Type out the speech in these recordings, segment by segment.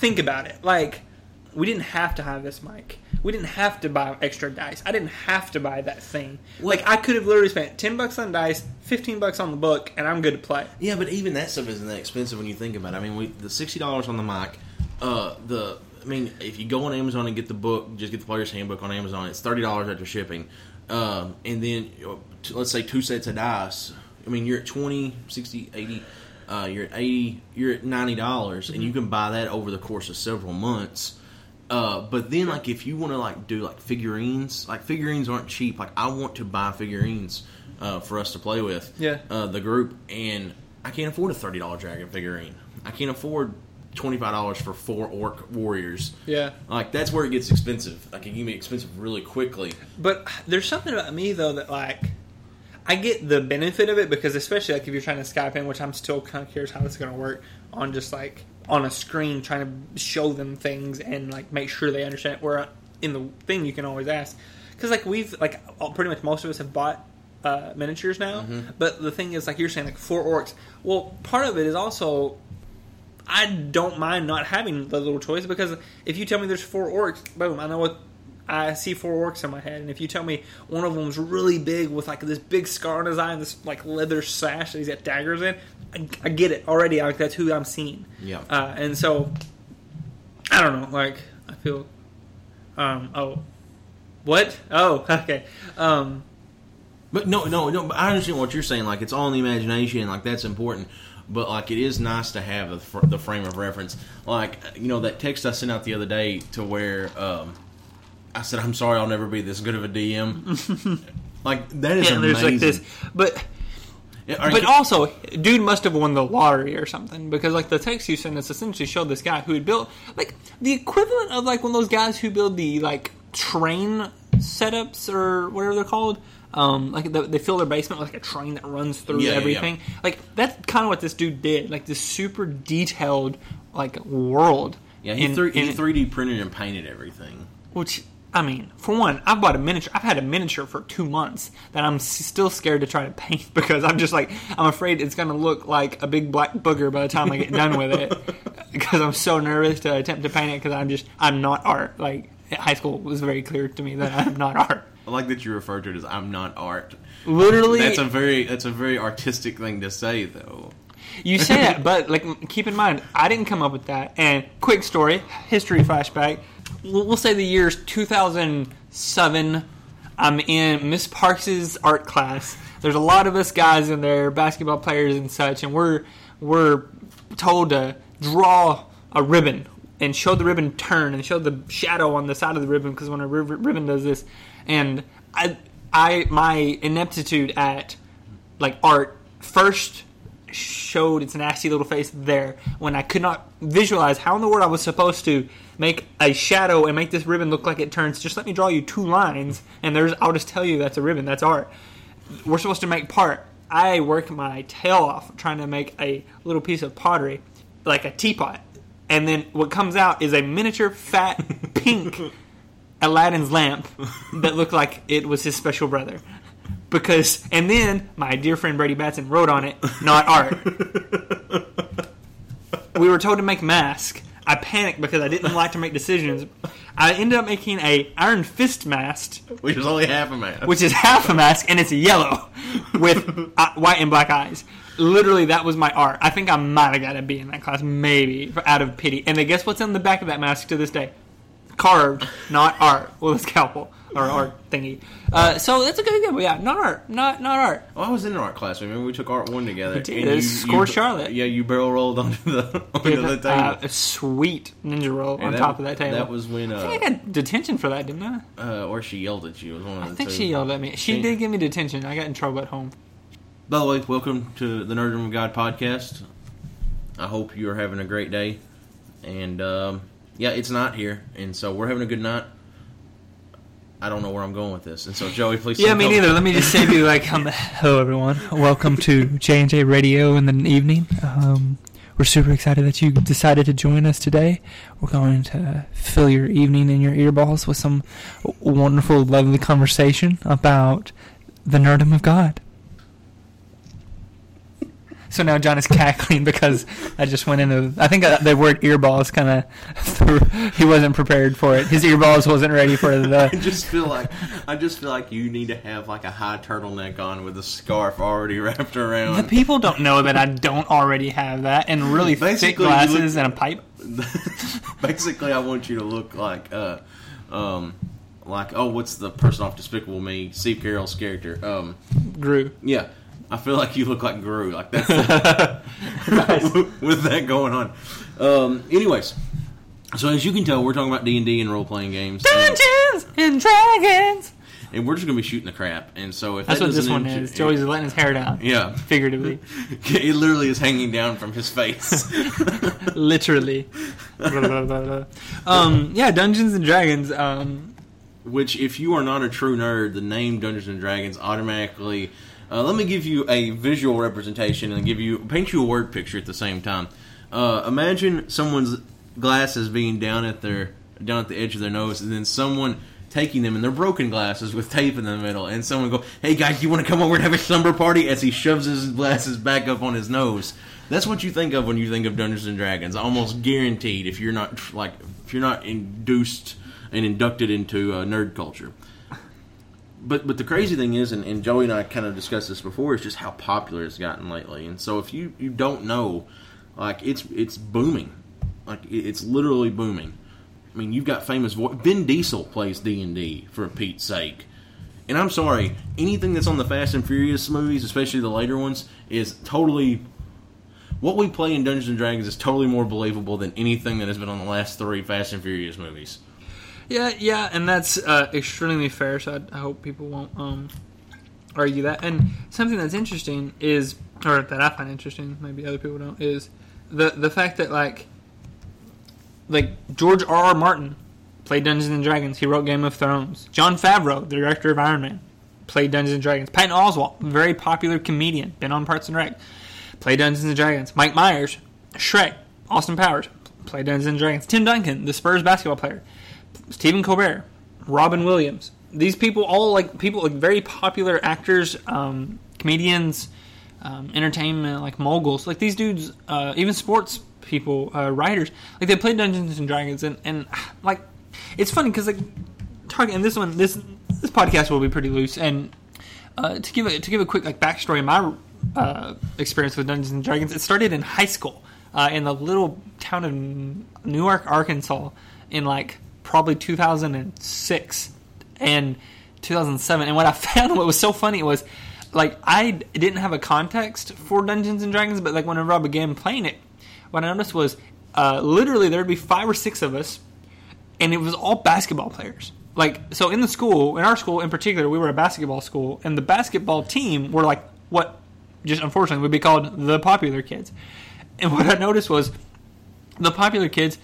think about it. Like, we didn't have to have this mic. We didn't have to buy extra dice. I didn't have to buy that thing. Like, I could have literally spent ten bucks on dice, fifteen bucks on the book, and I'm good to play. Yeah, but even that stuff isn't that expensive when you think about it. I mean, we, the sixty dollars on the mic, uh, the I mean, if you go on Amazon and get the book, just get the player's handbook on Amazon. It's thirty dollars after shipping, um, and then t- let's say two sets of dice. I mean, you're at 20, 60, 80. Uh, you're at eighty. You're at ninety dollars, and you can buy that over the course of several months. Uh, but then, like, if you want to like do like figurines, like figurines aren't cheap. Like, I want to buy figurines uh, for us to play with. Yeah. Uh, the group, and I can't afford a thirty dollar dragon figurine. I can't afford twenty five dollars for four orc warriors. Yeah. Like that's where it gets expensive. Like it can get expensive really quickly. But there's something about me though that like I get the benefit of it because especially like if you're trying to Skype in, which I'm still kind of curious how this is going to work on just like on a screen trying to show them things and like make sure they understand. it. Where in the thing you can always ask because like we've like all, pretty much most of us have bought uh, miniatures now. But the thing is like you're saying like four orcs. Well, part of it is also I don't mind not having the little choice because if you tell me there's four orcs, boom, I know what I see four orcs in my head. And if you tell me one of them's really big with like this big scar on his eye and this like leather sash that he's got daggers in, I, I get it already. Like that's who I'm seeing. Yeah. Uh, and so I don't know. Like I feel. Um. Oh. What? Oh. Okay. Um. But no, no, no. But I understand what you're saying. Like it's all in the imagination. Like that's important. But like it is nice to have the, fr- the frame of reference. Like you know that text I sent out the other day to where um, I said I'm sorry I'll never be this good of a DM. like that is Yeah, amazing. there's like this, but Are But also, dude must have won the lottery or something because, like, the text you sent us essentially showed this guy who had built like the equivalent of like one of those guys who build the like train setups or whatever they're called. Um, like the, they fill their basement with like a train that runs through Yeah, yeah, everything. Like that's kind of what this dude did. Like this super detailed like world. yeah, he in- he in- 3D printed and painted everything. which I mean, for one, I've bought a miniature. I've had a miniature for two months that I'm still scared to try to paint because I'm just like I'm afraid it's going to look like a big black booger by the time I get done with it because I'm so nervous to attempt to paint it because I'm just I'm not art. Like high school was very clear to me that I'm not art. I like that you refer to it as I'm not art. Literally, That's a very that's a very artistic thing to say though. You say that, but like, keep in mind, I didn't come up with that. And quick story, history flashback. We'll say the year's 2007. I'm in Miss Parks's art class. There's a lot of us guys in there, basketball players and such, and we're we're told to draw a ribbon and show the ribbon turn and show the shadow on the side of the ribbon because when a rib- ribbon does this, and I I my ineptitude at like art first showed its nasty little face there when I could not visualize how in the world I was supposed to make a shadow and make this ribbon look like it turns. Just let me draw you two lines, and there's I'll just tell you that's a ribbon. That's art. We're supposed to make part. I work my tail off trying to make a little piece of pottery, like a teapot, and then what comes out is a miniature fat pink Aladdin's lamp that looked like it was his special brother. Because and then my dear friend Brady Batson wrote on it, not art. we were told to make mask. I panicked because I didn't like to make decisions. I ended up making a Iron Fist mask, Which is only half a man. which is half a mask and it's yellow with uh, white and black eyes. Literally, that was my art. I think I might have got a B in that class, maybe out of pity. And then guess what's on the back of that mask to this day? Carved, not art, with a scalpel or art thingy. Uh, so that's a good example. Yeah, not art, not not art. I was in an art class. Remember we took art one together. Did. and It was Score Charlotte. Yeah, you barrel rolled onto the onto the table. Uh, a sweet ninja roll on And top of that table. That was when, I uh, think I got detention for that, didn't I? uh, or she yelled at you. It was one of I think two. she yelled at me. She did give me detention. I got in trouble at home. By the way, welcome to the Nerd of God podcast. I hope you are having a great day. And um, yeah, it's not here, and so we're having a good night. I don't know where I'm going with this, and so Joey, please. Yeah, me neither. Let me just say to you, like, um, hello everyone. Welcome to J and J Radio in the evening. Um, we're super excited that you decided to join us today. We're going to fill your evening and your earballs with some wonderful, lovely conversation about the nerdom of God. So now John is cackling because I just went into. I think the word earballs kind of. He wasn't prepared for it. His earballs wasn't ready for the. I just feel like I just feel like you need to have like a high turtleneck on with a scarf already wrapped around. The people don't know that I don't already have that, and really thick Basically, you glasses look- and a pipe. Basically, I want you to look like uh, um, like oh, what's the person off Despicable Me? Steve Carell's character. Um, Gru. yeah, I feel like you look like Gru. Like that's with that going on. Um, anyways, so as you can tell, we're talking about D and D and role playing games, and, Dungeons and Dragons. and we're just gonna be shooting the crap. And so if That's that what this doesn't one int- is. Joey's letting his hair down, yeah, figuratively, it literally is hanging down from his face. literally. um, yeah, Dungeons and Dragons. Um, Which, if you are not a true nerd, the name Dungeons and Dragons automatically. Uh, let me give you a visual representation and give you paint you a word picture at the same time. Uh, imagine someone's glasses being down at their down at the edge of their nose, and then someone taking them and their broken glasses with tape in the middle, and someone go, "Hey guys, you want to come over and have a slumber party?" As he shoves his glasses back up on his nose. That's what you think of when you think of Dungeons and Dragons. Almost guaranteed, if you're not like if you're not induced and inducted into uh, nerd culture. But but the crazy thing is, and, and Joey and I kind of discussed this before, is just how popular it's gotten lately. And so if you, you don't know, like it's it's booming, like it- it's literally booming. I mean, you've got famous vo- Vin Diesel plays D and D for Pete's sake. And I'm sorry, anything that's on the Fast and Furious movies, especially the later ones, is totally. What we play in Dungeons and Dragons is totally more believable than anything that has been on the last three Fast and Furious movies. Yeah, yeah, and that's uh, extremely fair. So I, I hope people won't um, argue that. And something that's interesting is, or that I find interesting, maybe other people don't, is the the fact that like, like George R. R. Martin played Dungeons and Dragons. He wrote Game of Thrones. Jon Favreau, the director of Iron Man, played Dungeons and Dragons. Patton Oswalt, very popular comedian, been on Parks and Rec, played Dungeons and Dragons. Mike Myers, Shrek, Austin Powers, played Dungeons and Dragons. Tim Duncan, the Spurs basketball player, Stephen Colbert, Robin Williams. These people, all like people, like very popular actors, um, comedians, um, entertainment, like moguls. Like these dudes, uh, even sports people, uh, writers, like they played Dungeons and Dragons, and and like it's funny because like talking and this one, this this podcast will be pretty loose. And uh, to give a to give a quick like backstory, my uh, experience with Dungeons and Dragons, it started in high school uh, in the little town of Newark, Arkansas, in like probably 2006 and 2007. And what I found, what was so funny was, like, I didn't have a context for Dungeons and Dragons, but like whenever I began playing it, what I noticed was, uh, literally there would be five or six of us, and it was all basketball players. Like, so in the school, in our school in particular, we were a basketball school, and the basketball team were like what, just unfortunately, would be called the popular kids. And what I noticed was, the popular kids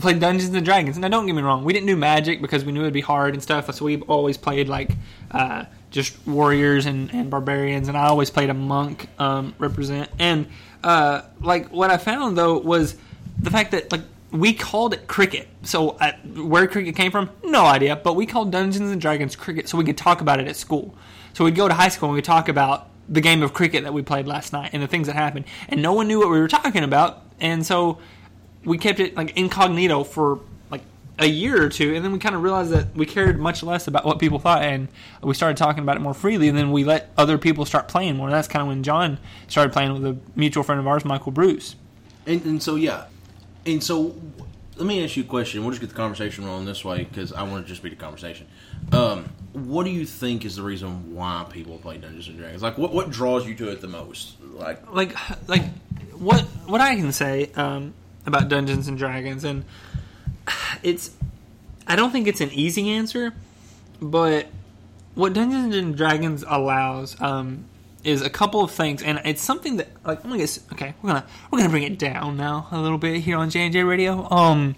played Dungeons and Dragons. Now, don't get me wrong, we didn't do Magic because we knew it'd be hard and stuff. So we always played like uh, just warriors and, and barbarians, and I always played a monk um, represent. And uh, like what I found though was the fact that like we called it cricket. So uh, where cricket came from, no idea. But we called Dungeons and Dragons cricket so we could talk about it at school. So we'd go to high school and we'd talk about the game of cricket that we played last night and the things that happened. And no one knew what we were talking about. And so we kept it like incognito for like a year or two, and then we kind of realized that we cared much less about what people thought, and we started talking about it more freely. And then we let other people start playing more. And that's kind of when John started playing with a mutual friend of ours, Michael Bruce. And, and so yeah, and so let me ask you a question. We'll just get the conversation rolling this way because I want to just be the conversation. Um, what do you think is the reason why people play Dungeons and Dragons? Like, what what draws you to it the most? Like, like like what what I can say um, about Dungeons and Dragons, and it's I don't think it's an easy answer, but what Dungeons and Dragons allows um, is a couple of things, and it's something that like I'm gonna get, okay, we're gonna we're gonna bring it down now a little bit here on J and J Radio. Um,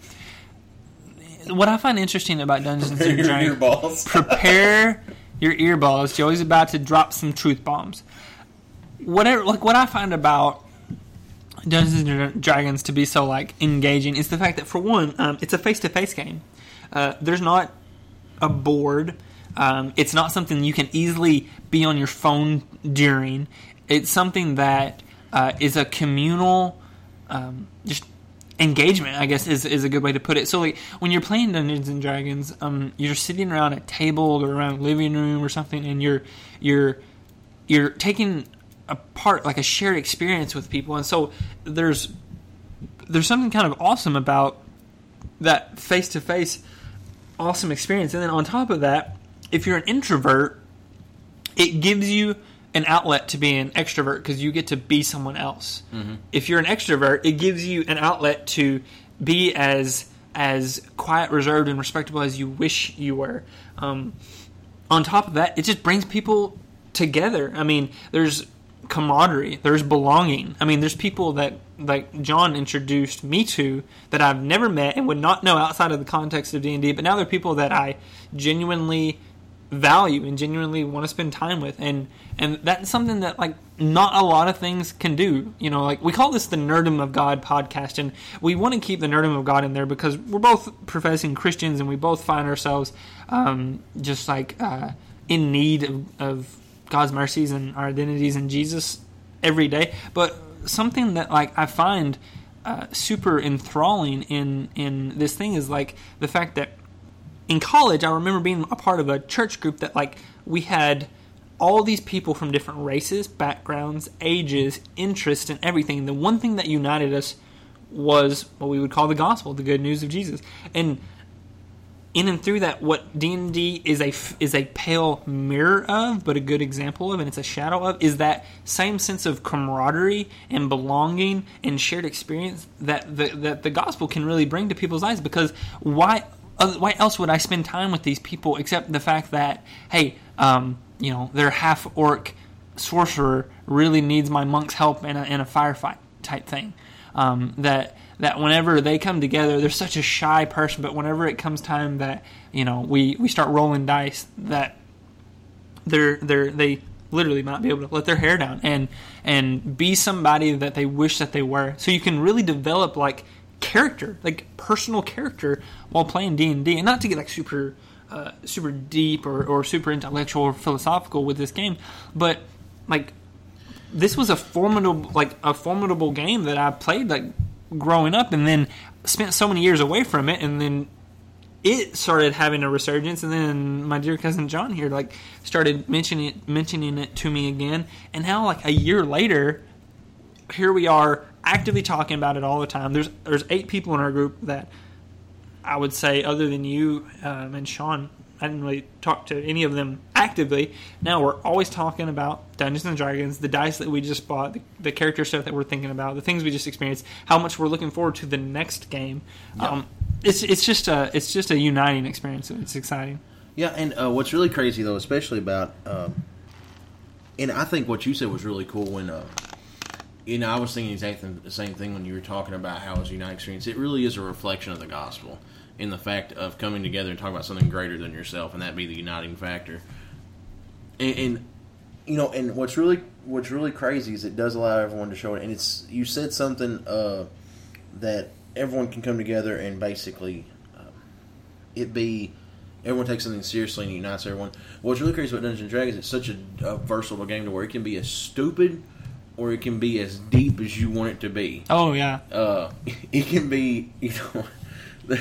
what I find interesting about Dungeons and Dragons balls. prepare your earballs. Joey's about to drop some truth bombs. Whatever, like what I find about Dungeons and Dragons to be so like engaging is the fact that for one, um, it's a face-to-face game. Uh, there's not a board. Um, it's not something you can easily be on your phone during. It's something that uh, is a communal, um, just engagement. I guess is is a good way to put it. So like when you're playing Dungeons and Dragons, um, you're sitting around a table or around a living room or something, and you're you're you're taking a part like a shared experience with people, and so there's there's something kind of awesome about that face to face awesome experience. And then on top of that, if you're an introvert, it gives you an outlet to be an extrovert because you get to be someone else. Mm-hmm. If you're an extrovert, it gives you an outlet to be as as quiet, reserved, and respectable as you wish you were. Um, on top of that, it just brings people together. I mean, there's camaraderie, there's belonging. I mean, there's people that like John introduced me to that I've never met and would not know outside of the context of D and D. But now they're people that I genuinely value and genuinely want to spend time with, and and that's something that like not a lot of things can do. You know, like we call this the Nerdum of God podcast, and we want to keep the Nerdum of God in there because we're both professing Christians, and we both find ourselves um, just like uh, in need of, of God's mercies and our identities in Jesus every day. But something that like I find uh, super enthralling in in this thing is like the fact that in college I remember being a part of a church group that like we had all these people from different races, backgrounds, ages, interests, and everything. The one thing that united us was what we would call the gospel, the good news of Jesus. And in and through that, what D and D is a is a pale mirror of, but a good example of, and it's a shadow of, is that same sense of camaraderie and belonging and shared experience that the that the gospel can really bring to people's lives. Because why why else would I spend time with these people except the fact that hey, um, you know, their half orc sorcerer really needs my monk's help in a, in a firefight type thing. Um, that that whenever they come together, they're such a shy person, but whenever it comes time that you know we, we start rolling dice, that they're they're they literally might be able to let their hair down and and be somebody that they wish that they were. So you can really develop like character, like personal character, while playing D and D, and not to get like super uh, super deep or, or super intellectual or philosophical with this game, but like this was a formidable like a formidable game that I played like growing up and then spent so many years away from it and then it started having a resurgence and then my dear cousin John here like started mentioning it mentioning it to me again. And now like a year later here we are actively talking about it all the time. There's there's eight people in our group that I would say other than you um, and Sean I didn't really talk to any of them actively. Now we're always talking about Dungeons and Dragons, the dice that we just bought, the, the character stuff that we're thinking about, the things we just experienced, how much we're looking forward to the next game. Yeah. Um, it's it's just a it's just a uniting experience. It's exciting. Yeah, and uh, what's really crazy though, especially about, um, and I think what you said was really cool when, uh, you know, I was thinking exactly the same thing when you were talking about how it's a uniting experience. It really is a reflection of the gospel in the fact of coming together and talking about something greater than yourself, and that be the uniting factor. And, and you know, and what's really what's really crazy is it does allow everyone to show it. And it's you said something uh, that everyone can come together and basically uh, it be everyone takes something seriously and unites everyone. What's really crazy about Dungeons and Dragons, it's such a, a versatile game to where it can be as stupid or it can be as deep as you want it to be. Oh yeah, Uh, it can be, you know,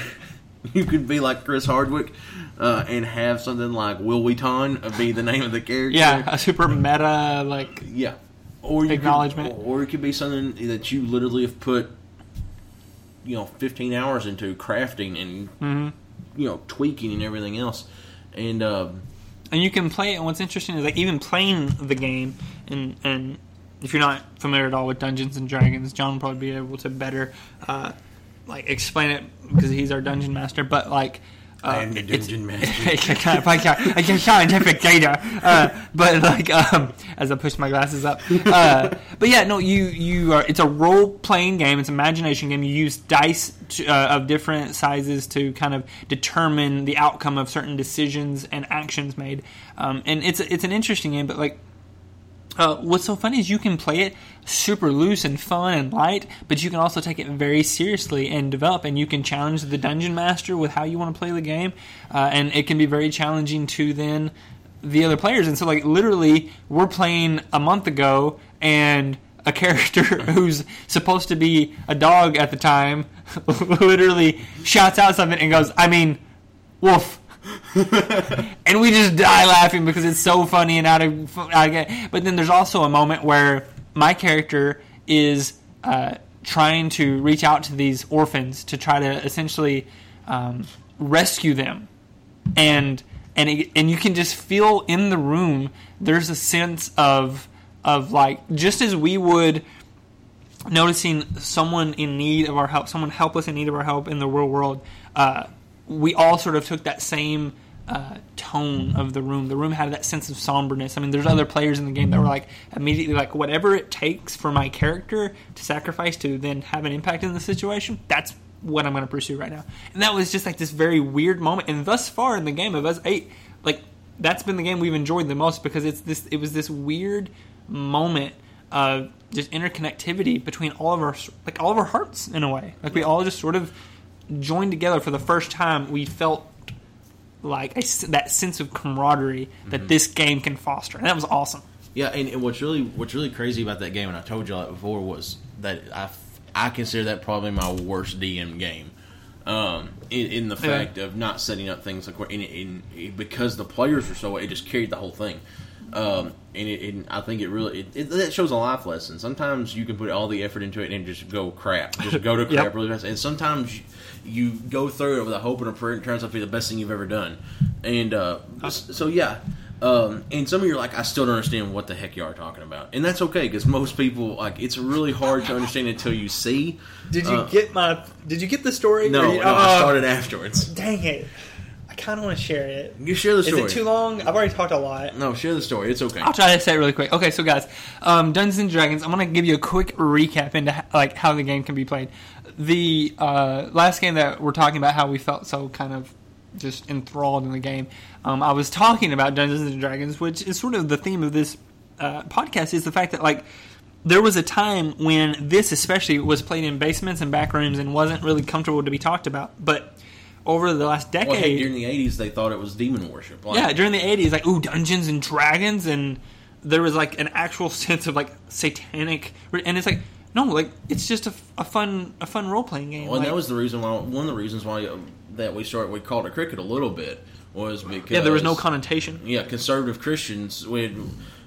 you could be like Chris Hardwick uh, and have something like Wil Wheaton be the name of the character. yeah, a super meta like Yeah. Or you Acknowledgement. Could, or it could be something that you literally have put, you know, 15 hours into crafting and, Mm-hmm. you know, tweaking and everything else. And, um, and you can play it. And what's interesting is like even playing the game, and and if you're not familiar at all with Dungeons and Dragons, John will probably be able to better uh, like explain it because he's our dungeon master. But like. Uh, I am the dungeon master. I can't, I can't, I can't scientific data, uh, but like um, as I push my glasses up, uh, but yeah, no, you you are. It's a role playing game. It's an imagination game. You use dice to, uh, of different sizes to kind of determine the outcome of certain decisions and actions made, um, and it's it's an interesting game. But like uh, what's so funny is you can play it super loose and fun and light, but you can also take it very seriously and develop. And you can challenge the dungeon master with how you want to play the game, uh, and it can be very challenging to then the other players. And so, like literally, we're playing a month ago, and a character who's supposed to be a dog at the time literally shouts out something and goes, I mean, wolf. and we just die laughing because it's so funny and out of, out of but then there's also a moment where my character is uh, trying to reach out to these orphans to try to essentially um, rescue them. And and it, and you can just feel in the room there's a sense of of like just as we would noticing someone in need of our help, someone helpless in need of our help in the real world, uh, we all sort of took that same uh, tone of the room. The room had that sense of somberness. I mean, there's other players in the game that were like immediately like, whatever it takes for my character to sacrifice to then have an impact in the situation, that's what I'm going to pursue right now. And that was just like this very weird moment. And thus far in the game of us eight, like that's been the game we've enjoyed the most because it's this. It was this weird moment of just interconnectivity between all of our like all of our hearts in a way. Like we all just sort of joined together for the first time. We felt like a, that sense of camaraderie that mm-hmm. this game can foster, and that was awesome. Yeah, and what's really what's really crazy about that game, and I told you that before, was that I I consider that probably my worst DM game. Um, in, in, the fact yeah. of not setting up things like in, in, because the players were so it just carried the whole thing. Um, and, it, and, I think it really it, it, shows a life lesson. Sometimes you can put all the effort into it and just go crap, just go to crap yep. really fast. And sometimes you, you, go through it with a hope and a prayer, and it turns out to be the best thing you've ever done. And uh, so yeah, um, and some of you are like, I still don't understand what the heck you are talking about, and that's okay because most people like it's really hard to understand until you see. Did you uh, get my? Did you get the story? No, you, no I started afterwards. Dang it! I kind of want to share it. You share the story. Is it too long? I've already talked a lot. No, share the story. It's okay. I'll try to say it really quick. Okay, so guys, um, Dungeons and Dragons. I'm going to give you a quick recap into like how the game can be played. The uh, last game that we're talking about, how we felt so kind of just enthralled in the game. Um, I was talking about Dungeons and Dragons, which is sort of the theme of this uh, podcast. Is the fact that like there was a time when this especially was played in basements and back rooms and wasn't really comfortable to be talked about, but over the last decade. Well, hey, during the '80s, they thought it was demon worship. Like, yeah, during the '80s, like ooh, Dungeons and Dragons, and there was like an actual sense of like satanic, and it's like no, like it's just a, a fun a fun role playing game. Well, like, that was the reason why one of the reasons why uh, that we started we called it cricket a little bit was because yeah, there was no connotation. Yeah, conservative Christians, we had,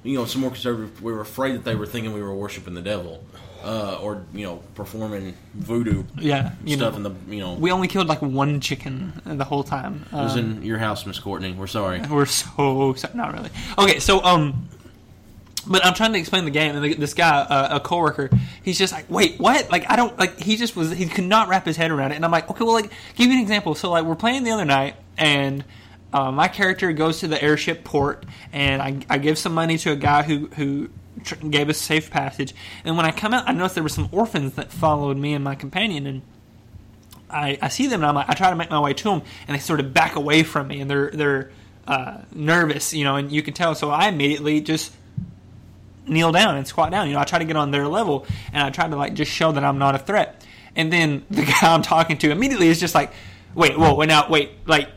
you know, some more conservative. We were afraid that they were thinking we were worshiping the devil uh, or you know performing voodoo yeah stuff know, in the you know we only killed like one chicken the whole time. It was um, in your house, Miss Courtney. We're sorry. We're so sorry. Not really. Okay, so um. But I'm trying to explain the game, and this guy, uh, a coworker, he's just like, "Wait, what? Like, I don't like." He just was, he could not wrap his head around it, and I'm like, "Okay, well, like, give you an example." So, like, we're playing the other night, and uh, my character goes to the airship port, and I, I give some money to a guy who who gave us safe passage. And when I come out, I noticed there were some orphans that followed me and my companion, and I, I see them, and I'm like, I try to make my way to them, and they sort of back away from me, and they're they're uh, nervous, you know, and you can tell. So I immediately just kneel down and squat down. You know, I try to get on their level, and I try to like just show that I'm not a threat. And then the guy I'm talking to immediately is just like, wait, whoa, wait, now, wait, like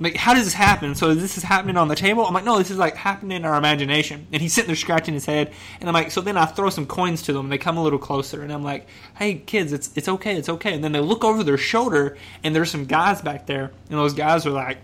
like, how does this happen? So this is happening on the table? I'm like, no, this is like happening in our imagination. And he's sitting there scratching his head, and I'm like, so then I throw some coins to them, and they come a little closer, and I'm like, hey kids, it's it's okay, it's okay. And then they look over their shoulder, and there's some guys back there, and those guys are like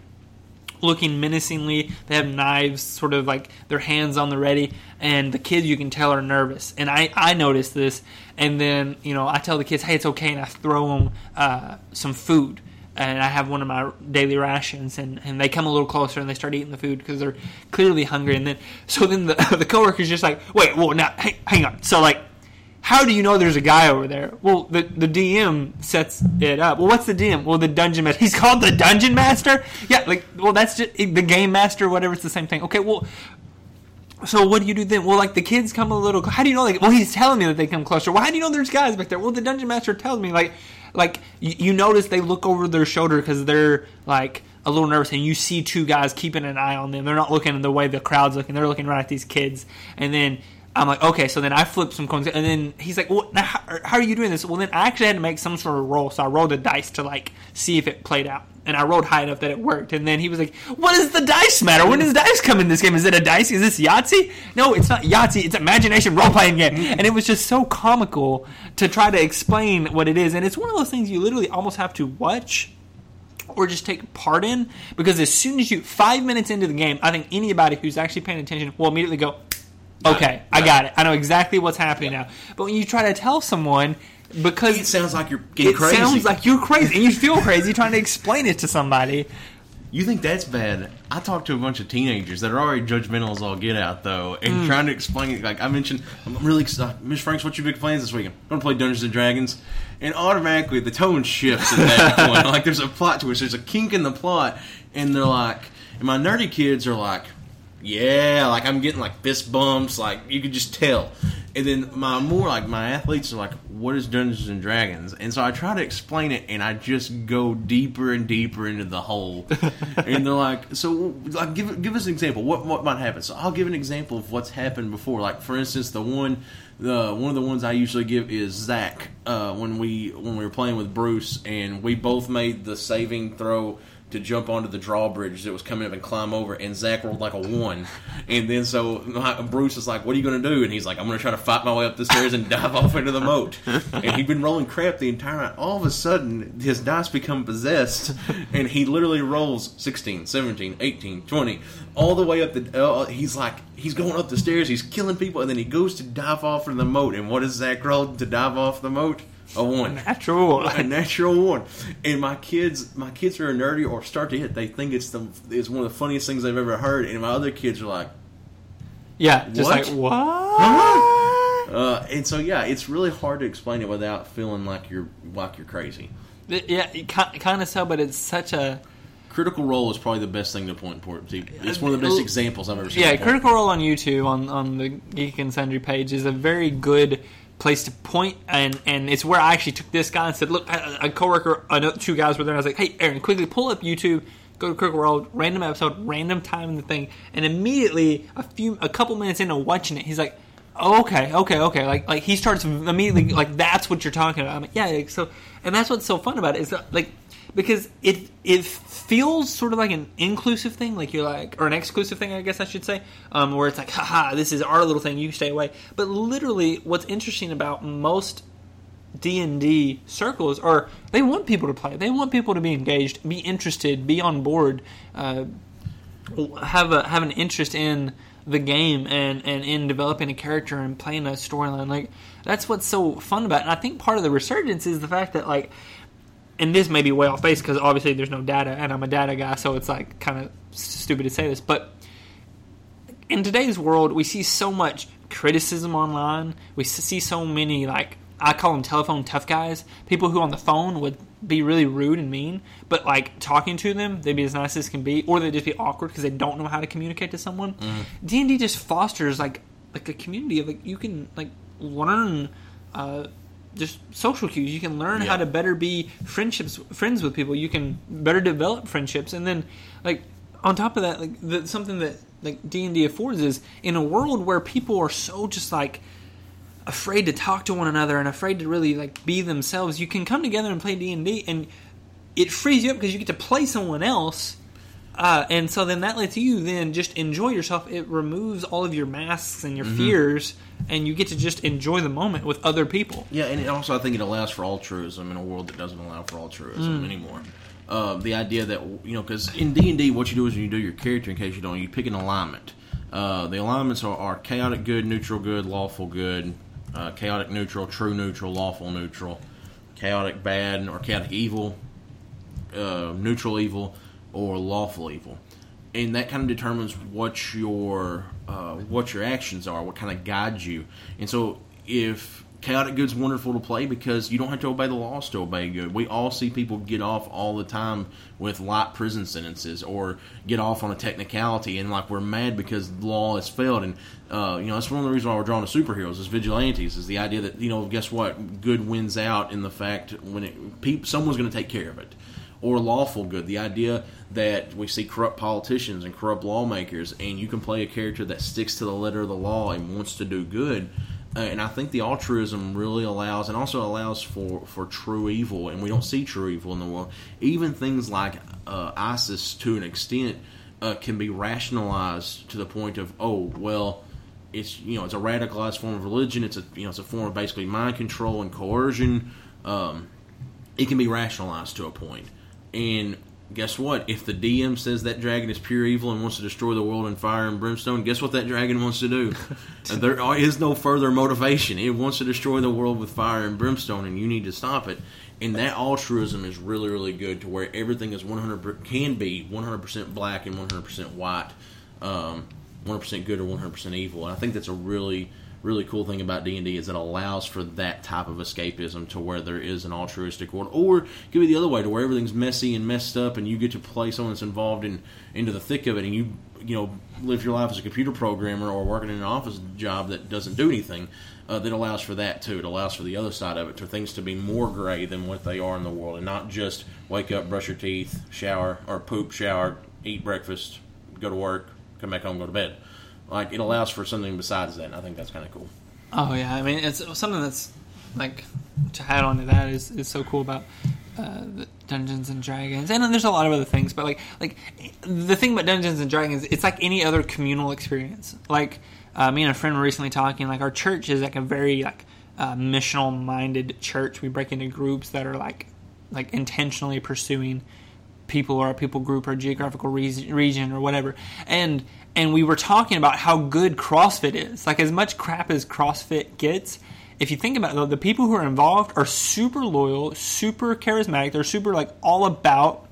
looking menacingly. They have knives, sort of like their hands on the ready, and the kids you can tell are nervous. And I I noticed this, and then you know I tell the kids, hey, it's okay, and I throw them uh, some food and I have one of my daily rations, and, and they come a little closer and they start eating the food because they're clearly hungry. And then so then the the coworker's just like, wait, well now hang, hang on. So like, how do you know there's a guy over there? Well, the the DM sets it up. Well, what's the DM? Well, the dungeon master. He's called the dungeon master. Yeah, like well, that's just eh, the game master. Whatever, it's the same thing. Okay, well. So what do you do then? Well, like the kids come a little. How do you know? Like, well, he's telling me that they come closer. Well, how do you know there's guys back there? Well, the dungeon master tells me. Like, like you, you notice they look over their shoulder because they're like a little nervous, and you see two guys keeping an eye on them. They're not looking the way the crowd's looking; they're looking right at these kids. And then I'm like, okay, so then I flip some coins, and then he's like, well, now how, how are you doing this? Well, then I actually had to make some sort of roll, so I rolled a dice to like see if it played out, and I rolled high enough that it worked. And then he was like, what does the dice matter? When does dice come in this game? Is it a dice? Is this Yahtzee? No, it's not Yahtzee. It's imagination role playing game, mm-hmm. and it was just so comical to try to explain what it is, and it's one of those things you literally almost have to watch or just take part in because as soon as you five minutes into the game, I think anybody who's actually paying attention will immediately go, "Okay, I got it. I know exactly what's happening now." But when you try to tell someone, because It sounds like you're getting crazy. it crazy. sounds like you're crazy and you feel crazy trying to explain it to somebody. You think that's bad? I talked to a bunch of teenagers that are already judgmental as all get out, though, and Hmm. trying to explain it. Like I mentioned, I'm really excited. Miss Franks, what's your big plans this weekend? I'm gonna play Dungeons and Dragons, and automatically the tone shifts at that point. Like there's a plot twist, there's a kink in the plot, and they're like, and my nerdy kids are like, yeah, like I'm getting like fist bumps, like you could just tell. And then my more like my athletes are like, "What is Dungeons and Dragons?" And so I try to explain it, and I just go deeper and deeper into the hole. and they're like, "So, like, give give us an example. What what might happen?" So I'll give an example of what's happened before. Like for instance, the one the one of the ones I usually give is Zach. Uh, when we when we were playing with Bruce, and we both made the saving throw to jump onto the drawbridge that was coming up and climb over, and Zach rolled like a one. And then so Bruce is like, "What are you going to do?" And he's like, "I'm going to try to fight my way up the stairs and dive off into the moat." And he'd been rolling crap the entire night. All of a sudden, his dice become possessed, and he literally rolls 16, 17, 18, 20, all the way up the. Uh, he's like, he's going up the stairs, he's killing people, and then he goes to dive off into the moat. And what does Zach roll to dive off the moat? A one Natural. One. A natural one. And my kids, my kids are nerdy or start to hit. They think it's the it's one of the funniest things they've ever heard. And my other kids are like, Yeah, just What? like what? uh, and so yeah, it's really hard to explain it without feeling like you're like you're crazy. Yeah, kind of so, but it's such a Critical Role is probably the best thing to point to. It's one of the best examples I've ever seen. yeah. Critical. Role on YouTube on on the Geek and Sundry page is a very good place to point, and and it's where I actually took this guy and said, look, a, a coworker, another two guys were there. And I was like, hey, Aaron, quickly pull up YouTube. Go to Critical Role, random episode, random time in the thing, and immediately a few, a couple minutes into watching it, he's like, okay, okay, okay. Like, like he starts immediately, like that's what you're talking about. I'm like, yeah, like, so, and that's what's so fun about it is that, like because it it feels sort of like an inclusive thing, like you're like, or an exclusive thing, I guess I should say, um, where it's like, haha, this is our little thing, you stay away. But literally, what's interesting about most D and D circles are they want people to play, they want people to be engaged, be interested, be on board, uh, have a have an interest in the game and and in developing a character and playing a storyline. Like that's what's so fun about it. And I think part of the resurgence is the fact that like and this may be way off base because obviously there's no data and I'm a data guy, so it's like kind of stupid to say this, but in today's world, we see so much criticism online. We see so many like I call them telephone tough guys, people who on the phone would be really rude and mean, but like talking to them, they'd be as nice as can be, or they'd just be awkward because they don't know how to communicate to someone. D and D just fosters like like a community of like you can like learn. Uh, just social cues. You can learn how to better be friendships, friends with people. You can better develop friendships, and then like on top of that, like the, something that like D and D affords is in a world where people are so just like afraid to talk to one another and afraid to really like be themselves. You can come together and play D and D, and it frees you up because you get to play someone else. Uh, and so then that lets you then just enjoy yourself. It removes all of your masks and your fears, and you get to just enjoy the moment with other people. Yeah, and it also I think it allows for altruism in a world that doesn't allow for altruism anymore. Uh, the idea that you know, because in D and D, what you do is you do your character. In case you don't, you pick an alignment. Uh, the alignments are, are chaotic good, neutral good, lawful good, uh, chaotic neutral, true neutral, lawful neutral, chaotic bad or chaotic evil, uh, neutral evil, or lawful evil, and that kind of determines what your uh, what your actions are, what kind of guides you. And so, if chaotic good's wonderful to play because you don't have to obey the laws to obey good. We all see people get off all the time with light prison sentences or get off on a technicality, and like we're mad because the law has failed. And uh, you know that's one of the reasons why we're drawn to superheroes is vigilantes. Is the idea that you know guess what good wins out in the fact when it, peop someone's going to take care of it or lawful good. The idea that we see corrupt politicians and corrupt lawmakers, and you can play a character that sticks to the letter of the law and wants to do good. Uh, and I think the altruism really allows, and also allows for, for true evil, and we don't see true evil in the world. Even things like uh, ISIS, to an extent, uh, can be rationalized to the point of, oh, well, it's you know it's a radicalized form of religion. It's a you know it's a form of basically mind control and coercion. Um, it can be rationalized to a point, and guess what? If the DM says that dragon is pure evil and wants to destroy the world in fire and brimstone, guess what that dragon wants to do? there is no further motivation. It wants to destroy the world with fire and brimstone, and you need to stop it. And that altruism is really, really good to where everything is 100 can be 100% black and 100% white, um, 100% good or 100% evil. And I think that's a really really cool thing about D&D is it allows for that type of escapism to where there is an altruistic world. Or it could the other way to where everything's messy and messed up and you get to play someone that's involved in into the thick of it and you you know live your life as a computer programmer or working in an office job that doesn't do anything uh, that allows for that too. It allows for the other side of it for things to be more gray than what they are in the world and not just wake up brush your teeth shower or poop shower eat breakfast go to work come back home go to bed like it allows for something besides that. And I think that's kind of cool. Oh yeah, I mean it's something that's like to add on to that is is so cool about uh, Dungeons and Dragons, and there's a lot of other things. But like like the thing about Dungeons and Dragons, it's like any other communal experience. Like uh, me and a friend were recently talking. Like our church is like a very like uh, missional minded church. We break into groups that are like like intentionally pursuing people or a people group or geographical region or whatever. And and we were talking about how good CrossFit is. Like as much crap as CrossFit gets, if you think about it, though, the people who are involved are super loyal, super charismatic. They're super like all about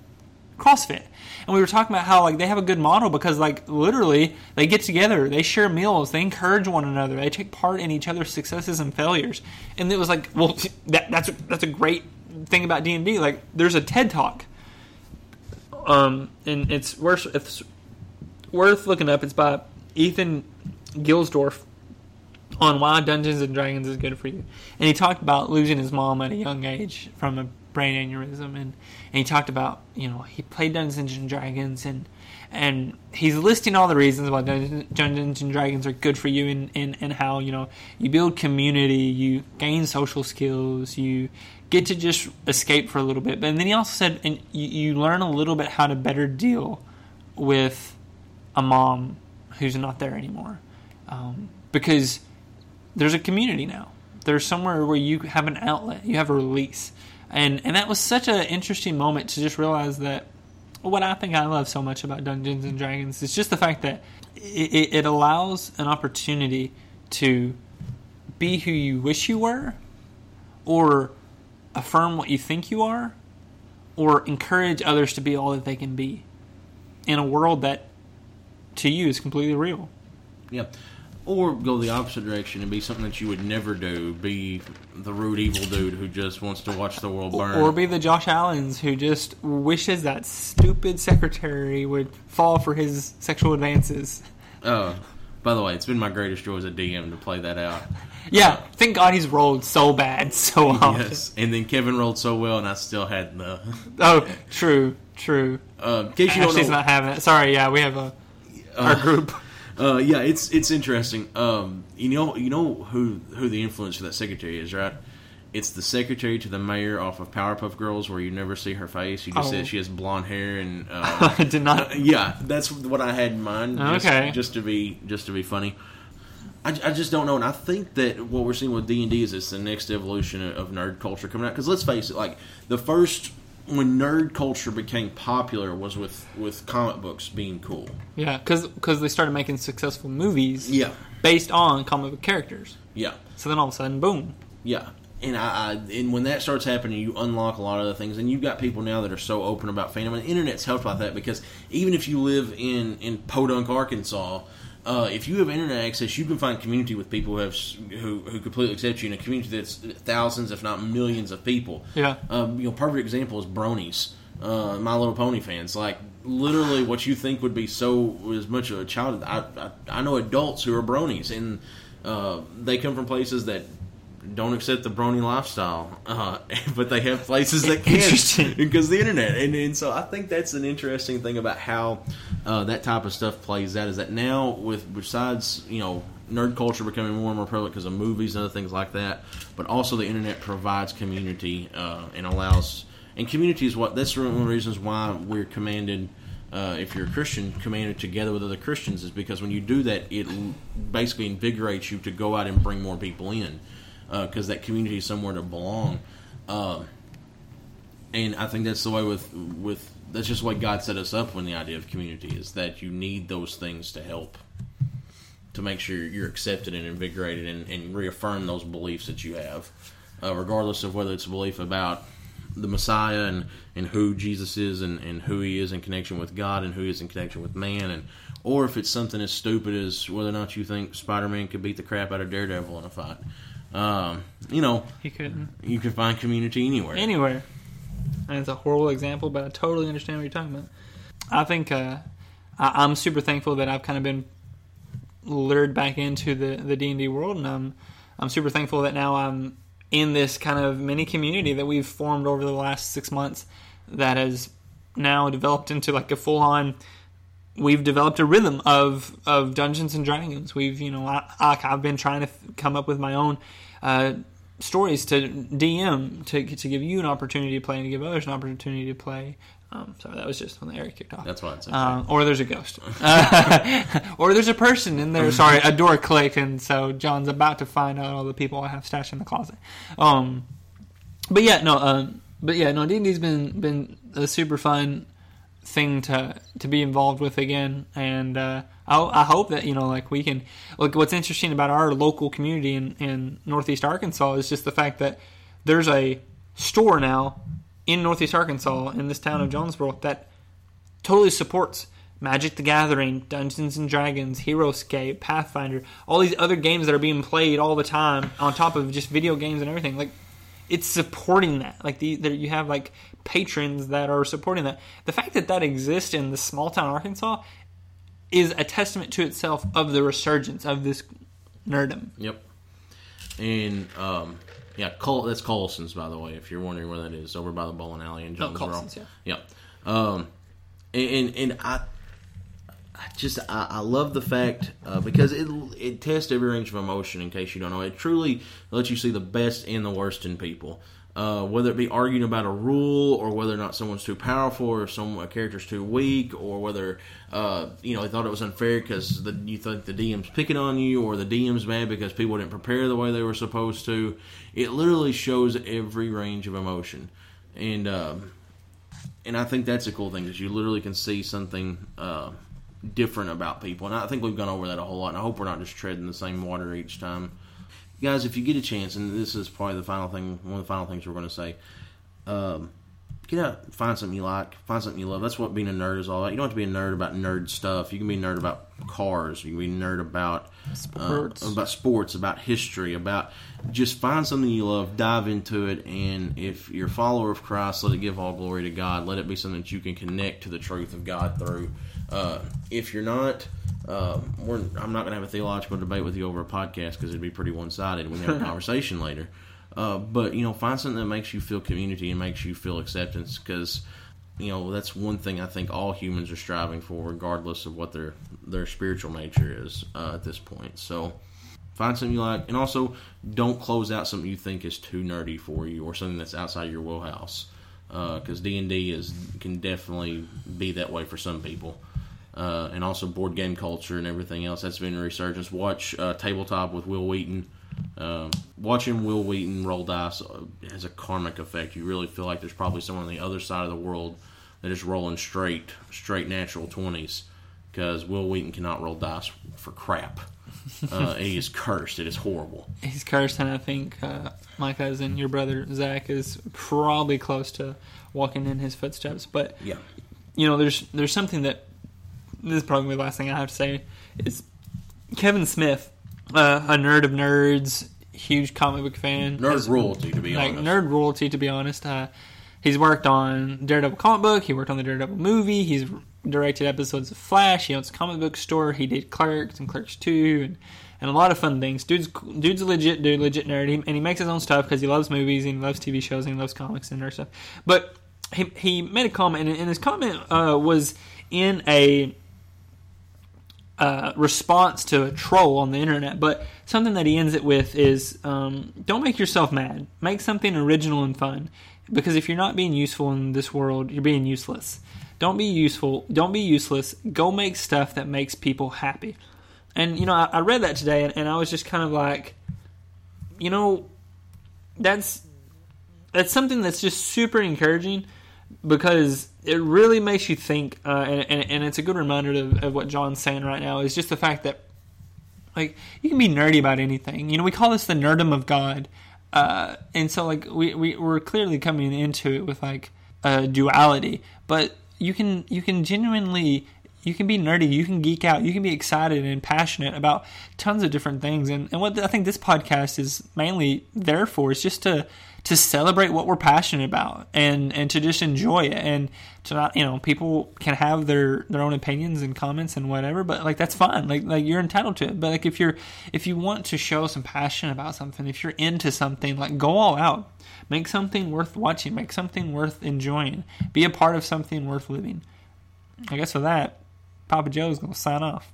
CrossFit. And we were talking about how like they have a good model because like literally they get together, they share meals, they encourage one another, they take part in each other's successes and failures. And it was like, well, that, that's that's a great thing about D and D. Like there's a TED talk, um, and it's worth it's worth looking up. It's by Ethan Gilsdorf on why Dungeons and Dragons is good for you. And he talked about losing his mom at a young age from a brain aneurysm, and, and he talked about you know he played Dungeons and Dragons, and and he's listing all the reasons why Dungeons and Dragons are good for you, and, and and how you know you build community, you gain social skills, you get to just escape for a little bit. But then he also said, and you, you learn a little bit how to better deal with a mom who's not there anymore. Um, because there's a community now. There's somewhere where you have an outlet you have a release. And and that was such an interesting moment to just realize that what i think i love so much about dungeons and dragons is just the fact that it, it allows an opportunity to be who you wish you were or affirm what you think you are or encourage others to be all that they can be. In a world that to you is completely real. Yeah. Or go the opposite direction and be something that you would never do. Be the rude, evil dude who just wants to watch the world burn. Or be the Josh Allens who just wishes that stupid secretary would fall for his sexual advances. Uh, by the way, it's been my greatest joy as a DM to play that out. Yeah, uh, thank God he's rolled so bad so often. Yes, and then Kevin rolled so well, and I still had the. oh, true, true. Uh, in case you Ashley's don't know, not having it. Sorry, yeah, we have a our uh, group. Uh, yeah, it's it's interesting. Um, you know, you know who who the influence for that secretary is, right? It's the secretary to the mayor off of Powerpuff Girls, where you never see her face. You just oh. said she has blonde hair and. Uh, I did not. yeah, that's what I had in mind. Just, okay. Just to be just to be funny. I, I just don't know, and I think that what we're seeing with D and D is it's the next evolution of nerd culture coming out. Because let's face it, like the first when nerd culture became popular was with with comic books being cool. Yeah, because because they started making successful movies. Yeah, based on comic book characters. Yeah. So then all of a sudden, boom. Yeah, and I, I, and when that starts happening, you unlock a lot of the things, and you've got people now that are so open about fandom, and the internet's helped by that because even if you live in in Podunk, Arkansas uh, if you have internet access, you can find community with people who have who, who completely accept you in a community that's thousands, if not millions, of people. Yeah. Um, you know, perfect example is Bronies, uh, My Little Pony fans. Like literally, what you think would be so as much of a child. I, I, I know adults who are Bronies, and uh, they come from places that don't accept the brony lifestyle, uh, but they have places that can because the internet. And, and so I think that's an interesting thing about how uh, that type of stuff plays out. Is that now with besides you know nerd culture becoming more and more prevalent because of movies and other things like that, but also the internet provides community uh, and allows and community is what that's one of the reasons why we're commanded. Uh, if you're a Christian, commanded together with other Christians, is because when you do that, it basically invigorates you to go out and bring more people in, because that community is somewhere to belong. Um, and I think that's the way with with that's just way God set us up when the idea of community is that you need those things to help to make sure you're accepted and invigorated and, and reaffirm those beliefs that you have, uh, regardless of whether it's a belief about the Messiah and, and who Jesus is and, and who he is in connection with God and who he is in connection with man and or if it's something as stupid as whether or not you think Spider Man could beat the crap out of Daredevil in a fight. Um, you know, He couldn't you can find community anywhere. anywhere. And it's a horrible example, but I totally understand what you're talking about. I think uh, I, I'm super thankful that I've kind of been lured back into the the D and D world, and I'm I'm super thankful that now I'm in this kind of mini community that we've formed over the last six months that has now developed into like a full on. We've developed a rhythm of of Dungeons and Dragons. We've you know I, I've been trying to f- come up with my own. Uh, stories to DM to to give you an opportunity to play and to give others an opportunity to play. Um, sorry, that was just when the Eric kicked off. That's why I'd say. Um, or there's a ghost, or there's a person in there. Sorry, a door clicked, and so John's about to find out all the people I have stashed in the closet. Um, but yeah, no, um, but yeah, no, D and D's been been a super fun thing to to be involved with again, and uh, I, I hope that you know, like we can. Look, what's interesting about our local community in in Northeast Arkansas is just the fact that there's a store now in Northeast Arkansas in this town of Jonesboro that totally supports Magic the Gathering, Dungeons and Dragons, HeroScape, Pathfinder, all these other games that are being played all the time on top of just video games and everything. Like it's supporting that. Like the there you have like patrons that are supporting that. The fact that that exists in the small town Arkansas is a testament to itself of the resurgence of this nerdom. Yep. And um, yeah, Col- that's Colson's, by the way, if you're wondering where that is, over by the bowling alley in Oh, Jonesboro. Colson's, yeah. Yep. Um, and, and and I, Just I, I love the fact uh, because it it tests every range of emotion. In case you don't know, it truly lets you see the best and the worst in people. Uh, whether it be arguing about a rule, or whether or not someone's too powerful, or some a character's too weak, or whether uh, you know they thought it was unfair because you think the DM's picking on you, or the DM's mad because people didn't prepare the way they were supposed to. It literally shows every range of emotion, and um, and I think that's a cool thing because you literally can see something uh, different about people, and I think we've gone over that a whole lot. And I hope we're not just treading the same water each time, guys. If you get a chance, and this is probably the final thing, one of the final things we're going to say. Um, get out, find something you like, find something you love. That's what being a nerd is all about. You don't have to be a nerd about nerd stuff. You can be a nerd about cars. You can be a nerd about Sports. uh, about sports, about history, about just find something you love, dive into it, and if you're a follower of Christ, let it give all glory to God. Let it be something that you can connect to the truth of God through. Uh, if you're not, um, we're, I'm not going to have a theological debate with you over a podcast because it'd be pretty one sided. We can have a conversation later. Uh, but you know, find something that makes you feel community and makes you feel acceptance because you know that's one thing I think all humans are striving for, regardless of what their their spiritual nature is uh, at this point. So find something you like, and also don't close out something you think is too nerdy for you or something that's outside your wheelhouse. Because D and D is can definitely be that way for some people. Uh, and also board game culture and everything else that's been a resurgence. Watch uh, tabletop with Wil Wheaton. Um, watching Wil Wheaton roll dice uh, has a karmic effect. You really feel like there's probably someone on the other side of the world that is rolling straight, straight natural twenties. Because Wil Wheaton cannot roll dice for crap. Uh, he is cursed. It is horrible. He's cursed, and I think uh, my cousin, your brother Zach, is probably close to walking in his footsteps. But Yeah. you know, there's there's something that this is probably the last thing I have to say is Kevin Smith, uh, a nerd of nerds, huge comic book fan, Nerd has- royalty, to be like honest. nerd royalty. To be honest, uh, he's worked on Daredevil comic book. He worked on the Daredevil movie. He's directed episodes of Flash. He owns a comic book store. He did Clerks and Clerks Two, and and a lot of fun things. Dude's dude's a legit dude, legit nerd, he, and he makes his own stuff because he loves movies and he loves TV shows and he loves comics and nerd stuff. But he he made a comment, and, and his comment uh, was in a uh, response to a troll on the internet. But something that he ends it with is um, don't make yourself mad. Make something original and fun. Because if you're not being useful in this world, you're being useless. Don't be useful. Don't be useless. Go make stuff that makes people happy. And, you know, I, I read that today and, and I was just kind of like, you know, that's that's something that's just super encouraging because it really makes you think, uh, and, and, and, it's a good reminder of, of, what John's saying right now is just the fact that, like, you can be nerdy about anything. You know, we call this the nerdum of God, uh, and so like we, we we're clearly coming into it with like a duality, but you can you can genuinely you can be nerdy, you can geek out, you can be excited and passionate about tons of different things. And, and what I think this podcast is mainly there for is just to to celebrate what we're passionate about and and to just enjoy it and to not you know people can have their their own opinions and comments and whatever but like that's fine like like you're entitled to it. But like if you're if you want to show some passion about something if you're into something like go all out. Make something worth watching. Make something worth enjoying. Be a part of something worth living. I guess with that papa joe's gonna sign off.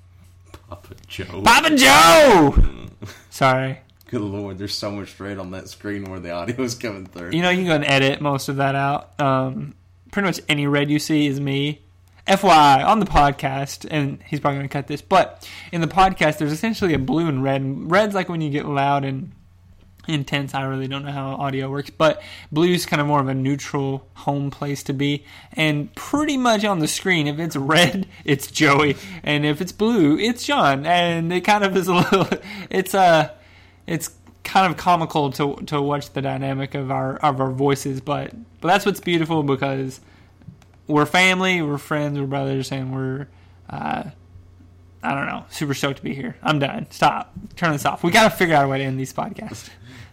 Papa joe. Papa joe! Sorry Good lord, there's so much red on that screen where the audio is coming through. You know, you can go and edit most of that out. Um, pretty much any red you see is me. FYI, on the podcast, and he's probably going to cut this, but in the podcast, there's essentially a blue and red. Red's like when you get loud and intense. I really don't know how audio works, but blue's kind of more of a neutral home place to be. And pretty much on the screen, if it's red, it's Joey, and if it's blue, it's John. And it kind of is a little. It's a. It's kind of comical to to watch the dynamic of our of our voices, but but that's what's beautiful because we're family, we're friends, we're brothers, and we're uh, I don't know, super stoked to be here. I'm done. Stop. Turn this off. We got to figure out a way to end these podcasts.